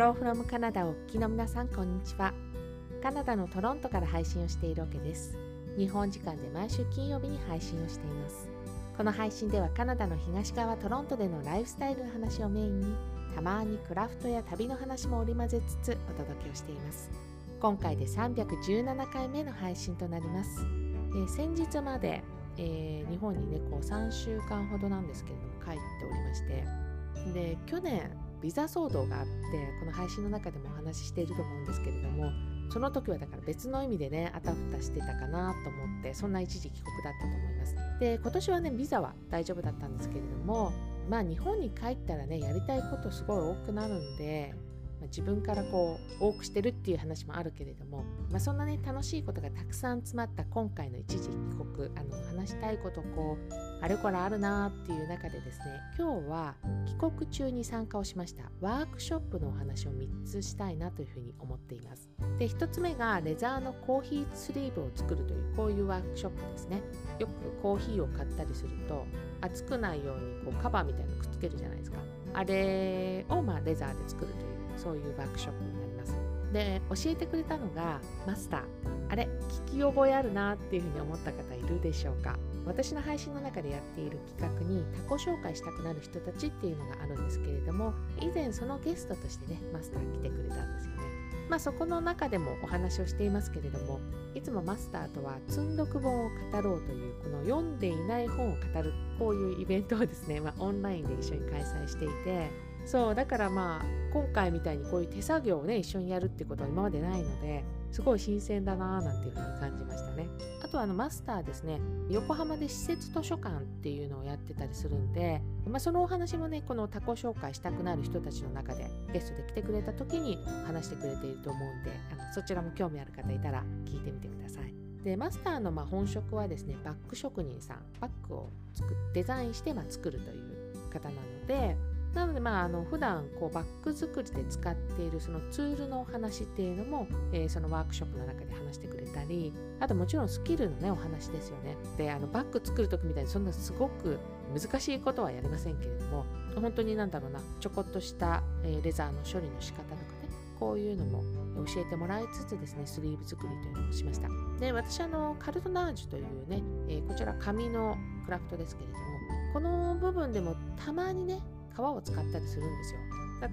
ローフロムカナダをお聞きの皆さんこんにちは。カナダのトロントから配信をしているわけです。日本時間で毎週金曜日に配信をしています。この配信ではカナダの東側トロントでのライフスタイルの話をメインにたまにクラフトや旅の話も織り交ぜつつお届けをしています。今回で317回目の配信となります、えー、先日まで、えー、日本にねこう3週間ほどなんですけれども帰っておりまして。で去年ビザ騒動があってこの配信の中でもお話ししていると思うんですけれどもその時はだから別の意味でねあたふたしてたかなと思ってそんな一時帰国だったと思います。で今年はねビザは大丈夫だったんですけれどもまあ日本に帰ったらねやりたいことすごい多くなるんでまあ、自分からこう多くしてるっていう話もあるけれども、まあ、そんなね楽しいことがたくさん詰まった今回の一時帰国あの話したいことこうあれこれあるなっていう中でですね今日は帰国中に参加をしましたワークショップのお話を3つしたいなというふうに思っています。で1つ目がレザーのコーヒースリーブを作るというこういうワークショップですね。よくコーヒーを買ったりすると熱くないようにこうカバーみたいなのくっつけるじゃないですか。あれをまレザーで作るというそういうワークショップになります。で教えてくれたのがマスター。あれ聞き覚えあるなっていうふうに思った方いるでしょうか？私の配信の中でやっている企画に他己紹介したくなる人たちっていうのがあるんですけれども以前そのゲストとしてねマスター来てくれたんですよね。まあそこの中でもお話をしていますけれどもいつもマスターとは積んどく本を語ろうというこの読んでいない本を語るこういうイベントをですね、まあ、オンラインで一緒に開催していて。そうだからまあ今回みたいにこういう手作業をね一緒にやるってことは今までないのですごい新鮮だなーなんていうふうに感じましたね。あとあのマスターですね。横浜で施設図書館っていうのをやってたりするんで、まあ、そのお話もねこの他己紹介したくなる人たちの中でゲストで来てくれた時に話してくれていると思うんであのそちらも興味ある方いたら聞いてみてください。でマスターのま本職はですねバッグ職人さん。バッグを作デザインしてま作るという方なのでなのでまああの普段こうバッグ作りで使っているそのツールのお話っていうのも、えー、そのワークショップの中で話してくれたりあともちろんスキルのねお話ですよね。であのバッグ作る時みたいにそんなすごく難しいことはやりませんけれども本当になんだろうなちょこっとした、え、レザーの処理の仕方とかねこういうのも教えてもらいつつですねスリーブ作りというのをしました。で私あのカルトナージュというね、えー、こちら紙のクラフトですけれどもこの部分でもたまにね革を使ったりするんですよ。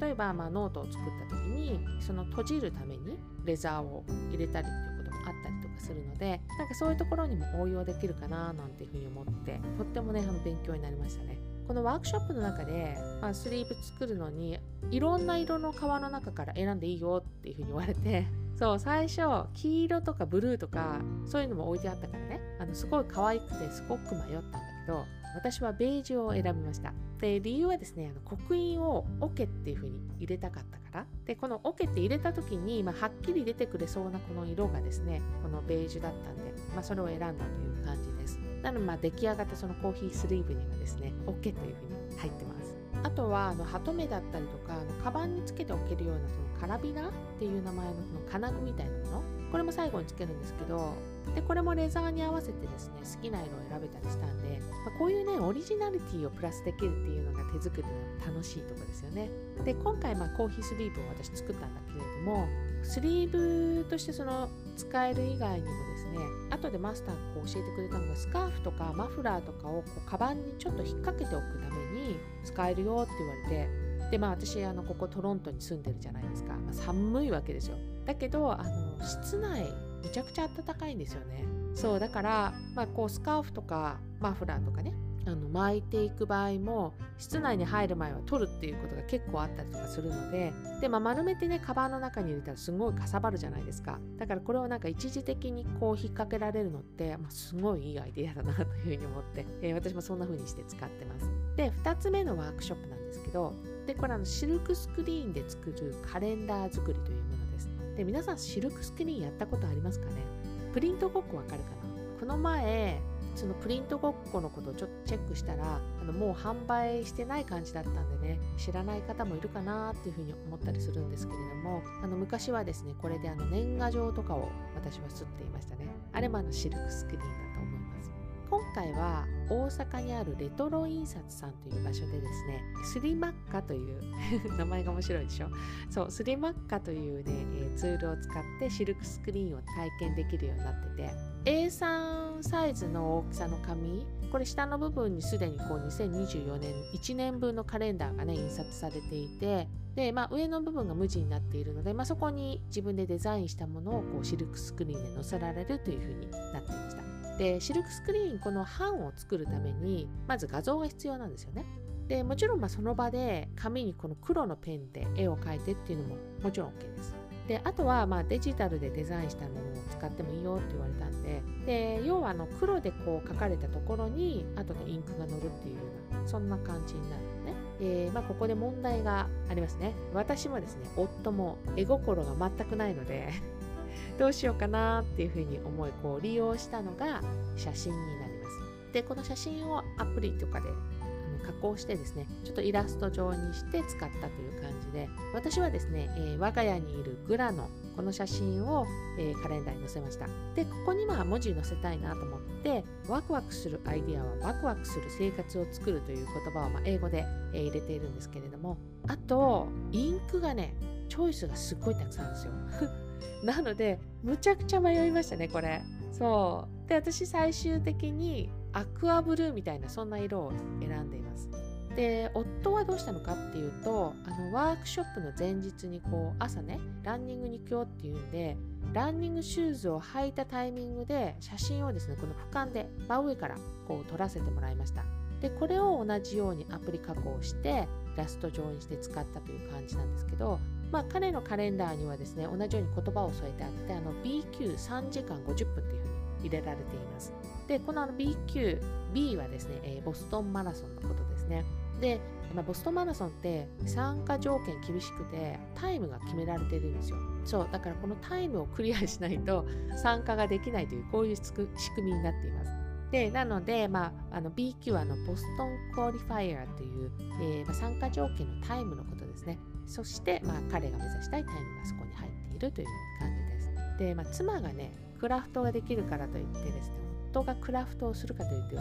例えば、まあ、ノートを作った時にその綴じるためにレザーを入れたりっていうこともあったりとかするのでなんかそういうところにも応用できるかななんていうふうに思ってとってもね勉強になりましたね。このワークショップの中で、まあ、スリーブ作るのにいろんな色の革の中から選んでいいよっていうふうに言われて そう最初黄色とかブルーとかそういうのも置いてあったからね。あのすごい可愛くてすごく迷ったんだど私はベージュを選びました。で理由はですねあの刻印をオケっていう風に入れたかったから。でこのオケって入れた時に、まあ、はっきり出てくれそうなこの色がですねこのベージュだったんで、まあ、それを選んだという感じです。なので、まあ、出来上がったそのコーヒースリーブにはですねオケという風に入ってます。あとはあのハトメだったりとかあのカバンにつけておけるようなそのカラビナっていう名前のその金具みたいなもの。これも最後につけるんですけどでこれもレザーに合わせてですね好きな色を選べたりしたんで、まあ、こういうねオリジナリティをプラスできるっていうのが手作りの楽しいとこですよね。で今回まあコーヒースリーブを私作ったんだけれどもスリーブとしてその使える以外にもですね後でマスターが教えてくれたのがスカーフとかマフラーとかをこうカバンにちょっと引っ掛けておくために使えるよって言われてでまあ私あのここトロントに住んでるじゃないですか、まあ、寒いわけですよ。だけどあの室内めちゃくちゃ暖かいんですよね。そうだから、まあ、こうスカーフとかマフラーとかねあの巻いていく場合も室内に入る前は取るっていうことが結構あったりとかするのでで、まあ、丸めてねカバンの中に入れたらすごいかさばるじゃないですか。だからこれをなんか一時的にこう引っ掛けられるのって、まあ、すごいいいアイデアだなというふうに思って、えー、私もそんな風にして使ってます。で2つ目のワークショップなんですけどでこれあのシルクスクリーンで作るカレンダー作りというものです。で皆さんシルクスクリーンやったことありますかね？プリントごっこわかるかな？この前そのプリントごっこのことをちょっとチェックしたらあのもう販売してない感じだったんでね知らない方もいるかなっていうふうに思ったりするんですけれどもあの昔はですねこれであの年賀状とかを私は刷っていましたね。あれもあのシルクスクリーンだと思います。今回は大阪にあるレトロ印刷さんという場所でですねスリマッカという 名前が面白いでしょ？そうスリマッカというね、えツールを使ってシルクスクリーンを体験できるようになってて A さんサイズの大きさの紙これ下の部分にすでにこう2024年1年分のカレンダーがね印刷されていてで、まあ、上の部分が無地になっているので、まあ、そこに自分でデザインしたものをこうシルクスクリーンで載せられるというふうになっていました。でシルクスクリーンこの版を作るためにまず画像が必要なんですよね。でもちろんまその場で紙にこの黒のペンで絵を描いてっていうのももちろん OK です。であとはまあデジタルでデザインしたものを使ってもいいよって言われたんでで要はあの黒でこう書かれたところに後でインクが乗るっていうようなそんな感じになるのね。でまあ、ここで問題がありますね。私もですね、夫も絵心が全くないので どうしようかなっていうふうに思いこう利用したのが写真になります。で、この写真をアプリとかで加工してですねちょっとイラスト状にして使ったという感じで私はですね、えー、我が家にいるグラのこの写真を、えー、カレンダーに載せました。でここにまあ文字載せたいなと思ってワクワクするアイディアはワクワクする生活を作るという言葉をまあ英語で、えー、入れているんですけれどもあとインクがねチョイスがすっごいたくさんあるんですよ。なのでむちゃくちゃ迷いましたねこれ。そう。で私最終的にアクアブルーみたいなそんな色を選んでいます。で夫はどうしたのかっていうとあのワークショップの前日にこう朝ねランニングに行くよっていうんでランニングシューズを履いたタイミングで写真をですねこの俯瞰で真上からこう撮らせてもらいました。でこれを同じようにアプリ加工してラスト上にして使ったという感じなんですけどまあ彼のカレンダーにはですね同じように言葉を添えてあってあの BQ3 時間50分っていうふうに入れられています。でこのの BQ B はですね、えー、ボストンマラソンのことですね。で、まあ、ボストンマラソンって参加条件厳しくてタイムが決められてるんですよ。そうだからこのタイムをクリアしないと 参加ができないというこういう仕組みになっています。でなので、まあ、あの BQ はあのボストンクオリファイアという、えーまあ、参加条件のタイムのことですね。そして、まあ、彼が目指したいタイムがそこに入っているという感じです。で、まあ、妻がねクラフトができるからといってですね夫がクラフトをするかというと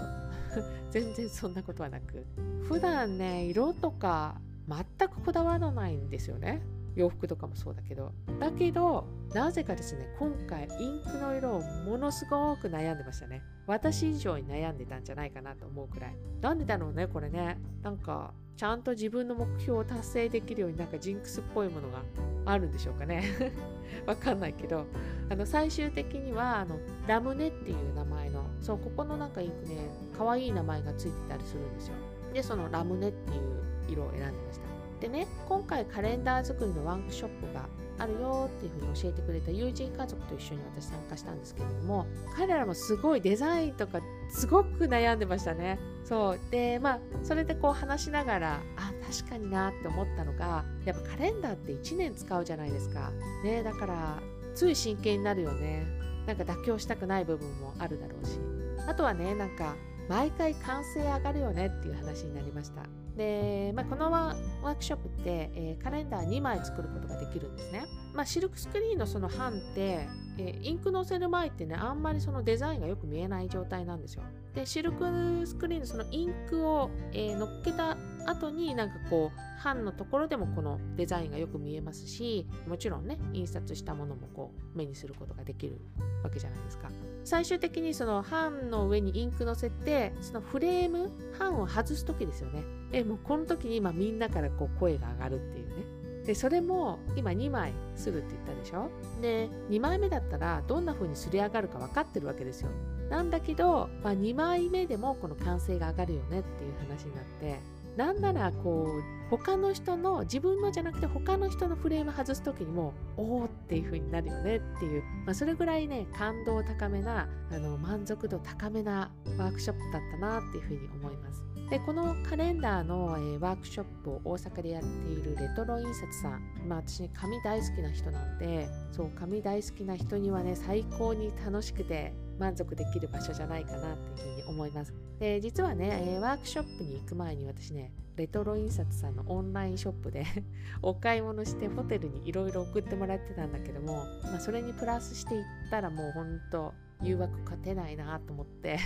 全然そんなことはなく普段ね色とか全くこだわらないんですよね。洋服とかもそうだけど。だけどなぜかですね今回インクの色をものすごく悩んでましたね。私以上に悩んでたんじゃないかなと思うくらい。なんでだろうねこれね。なんかちゃんと自分の目標を達成できるようになんかジンクスっぽいものがあるんでしょうかね。わかんないけど。あの最終的にはあのラムネっていう名前のそうここのなんかインクね可愛い名前がついてたりするんですよ。でそのラムネっていう色を選んでました。でね今回カレンダー作りのワークショップがあるよっていうふうに教えてくれた友人家族と一緒に私参加したんですけれども彼らもすごいデザインとかすごく悩んでましたね。そう。でまあそれでこう話しながらあ確かになって思ったのがやっぱカレンダーって1年使うじゃないですか。ねだからつい真剣になるよね。なんか妥協したくない部分もあるだろうし。あとはねなんか毎回完成上がるよねっていう話になりましたで、まあ、このワークショップって、えー、カレンダー2枚作ることができるんですね。まあ、シルクスクリーンのその版って、えー、インク載せる前ってね、あんまりそのデザインがよく見えない状態なんですよ。で、シルクスクリーンのそのインクを、えー、乗っけた後になんかこう版のところでもこのデザインがよく見えますしもちろんね印刷したものもこう目にすることができるわけじゃないですか。最終的にその版の上にインク乗せてそのフレーム版を外す時ですよね。えもうこの時に今みんなからこう声が上がるっていうね。でそれも今2枚するって言ったでしょ。で2枚目だったらどんな風にすり上がるか分かってるわけですよ。なんだけど、まあ、2枚目でもこの完成が上がるよねっていう話になってなんならこう他の人の自分のじゃなくて他の人のフレーム外す時にもおおっていう風になるよねっていう、まあ、それぐらいね感動高めなあの満足度高めなワークショップだったなっていう風に思います。でこのカレンダーの、えー、ワークショップを大阪でやっているレトロ印刷さん、まあ、私紙大好きな人なんでそう紙大好きな人にはね最高に楽しくて満足できる場所じゃないかなっていうふうに思います。で実はね、えー、ワークショップに行く前に私ねレトロ印刷さんのオンラインショップで お買い物してホテルにいろいろ送ってもらってたんだけども、まあ、それにプラスしていったらもうほんと誘惑勝てないなと思って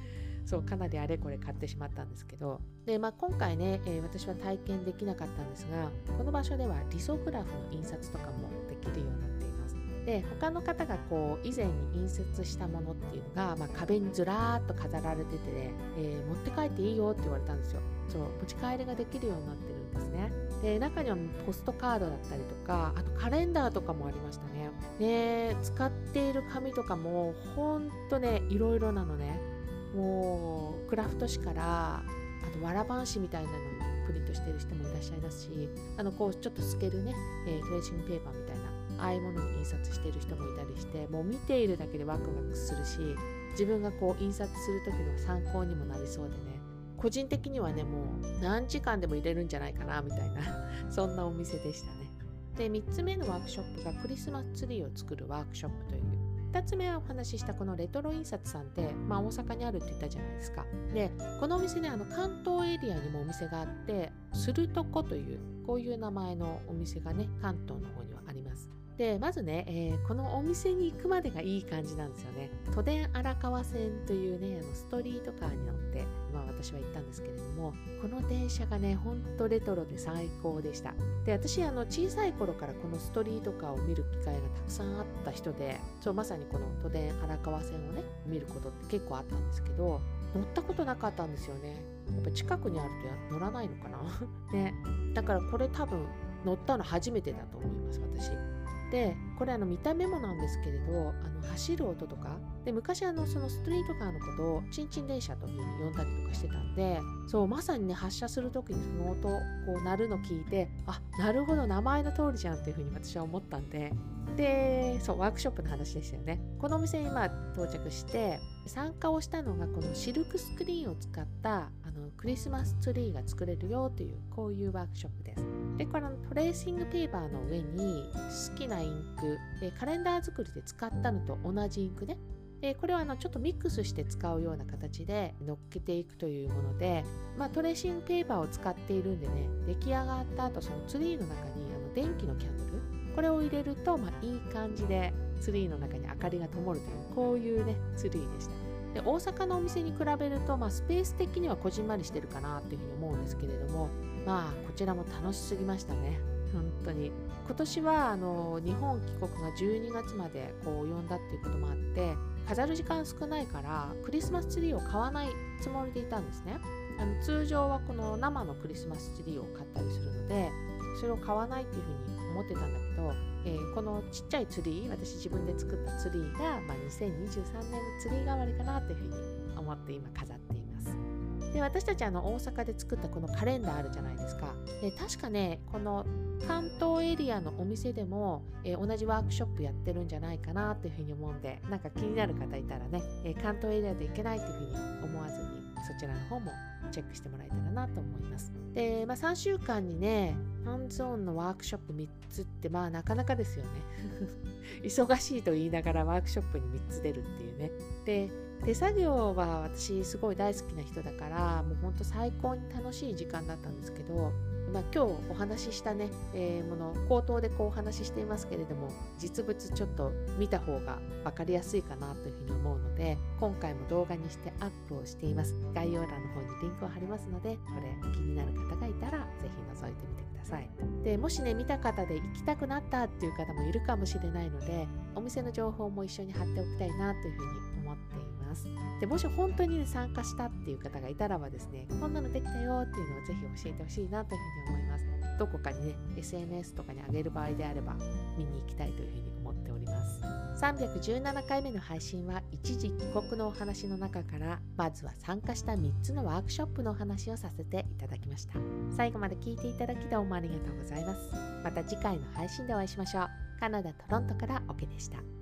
そうかなりあれこれ買ってしまったんですけどで、まあ、今回ね、えー、私は体験できなかったんですがこの場所ではリソグラフの印刷とかもできるようになで他の方がこう以前に印刷したものっていうのが、まあ、壁にずらーっと飾られてて、えー、持って帰っていいよって言われたんですよ。そう持ち帰りができるようになってるんですね。で中にはポストカードだったりとかあとカレンダーとかもありましたね。で使っている紙とかもほんとねいろいろなのね。もうクラフト紙からあとわらばん紙みたいなのにプリントしてる人もいらっしゃいますしあのこうちょっと透けるね、えー、トレーシングペーパーみたいなああいうものに印刷してる人もいたりしてもう見ているだけでワクワクするし自分がこう印刷する時の参考にもなりそうでね。個人的にはねもう何時間でも入れるんじゃないかなみたいな そんなお店でしたね。で3つ目のワークショップがクリスマスツリーを作るワークショップという2つ目はお話ししたこのレトロ印刷さんって、まあ、大阪にあるって言ったじゃないですか。でこのお店ねあの関東エリアにもお店があってするとこというこういう名前のお店がね関東の方にはあります。でまずね、えー、このお店に行くまでがいい感じなんですよね。都電荒川線というねあのストリートカーに乗って、まあ、私は行ったんですけれどもこの電車がねほんとレトロで最高でした。で私あの小さい頃からこのストリートカーを見る機会がたくさんあった人でそうまさにこの都電荒川線をね見ることって結構あったんですけど乗ったことなかったんですよね。やっぱ近くにあると乗らないのかな？ね。だからこれ多分乗ったの初めてだと思います私。でこれあの見た目もなんですけれどあの走る音とかで昔あのそのストリートカーのことをチンチン電車というふうに呼んだりとかしてたんでそうまさにね発車する時にその音こう鳴るの聞いてあなるほど名前の通りじゃんっていうふうに私は思ったんで。でそうワークショップの話でしたよね。このお店に今到着して参加をしたのがこのシルクスクリーンを使ったあのクリスマスツリーが作れるよというこういうワークショップです。でこのトレーシングペーパーの上に好きなインクカレンダー作りで使ったのと同じインクね。でこれはあのちょっとミックスして使うような形で乗っけていくというもので、まあ、トレーシングペーパーを使っているんでね出来上がった後そのツリーの中にあの電気のキャンドルこれを入れると、まあ、いい感じでツリーの中に明かりが灯るというこういうねツリーでした。で大阪のお店に比べると、まあ、スペース的にはこじんまりしてるかなというふうに思うんですけれどもまあこちらも楽しすぎましたね。本当に。今年はあの日本帰国が12月までこう及んだっていうこともあって飾る時間少ないからクリスマスツリーを買わないつもりでいたんですね。あの通常はこの生のクリスマスツリーを買ったりするのでそれを買わないっていうふうに思ってたんだけど、えー、このちっちゃいツリー私自分で作ったツリーが、まあ、2023年のツリー代わりかなというふうに思って今飾ってで私たちあの大阪で作ったこのカレンダーあるじゃないですか。で確かねこの関東エリアのお店でも、えー、同じワークショップやってるんじゃないかなというふうに思うんでなんか気になる方いたらね、えー、関東エリアで行けないというふうに思わずにそちらの方もチェックしてもらえたらなと思います。で、まあ、3週間にねハンズオンのワークショップ3つってまあなかなかですよね。忙しいと言いながらワークショップに3つ出るっていうね。で手作業は私すごい大好きな人だからもうほんと最高に楽しい時間だったんですけどまあ、今日お話ししたね、えー、もの口頭でこうお話ししていますけれども実物ちょっと見た方が分かりやすいかなというふうに思うので今回も動画にしてアップをしています。概要欄の方にリンクを貼りますのでこれ気になる方がいたら是非覗いてみてください。でもしね見た方で行きたくなったっていう方もいるかもしれないのでお店の情報も一緒に貼っておきたいなというふうに思っています。ます。でもし本当に、ね、参加したっていう方がいたらばですねこんなのできたよっていうのをぜひ教えてほしいなというふうに思います。どこかにね SNS とかに上げる場合であれば見に行きたいというふうに思っております。317回目の配信は一時帰国のお話の中からまずは参加した3つのワークショップのお話をさせていただきました。最後まで聞いていただきどうもありがとうございます。また次回の配信でお会いしましょう。カナダ・トロントからオケでした。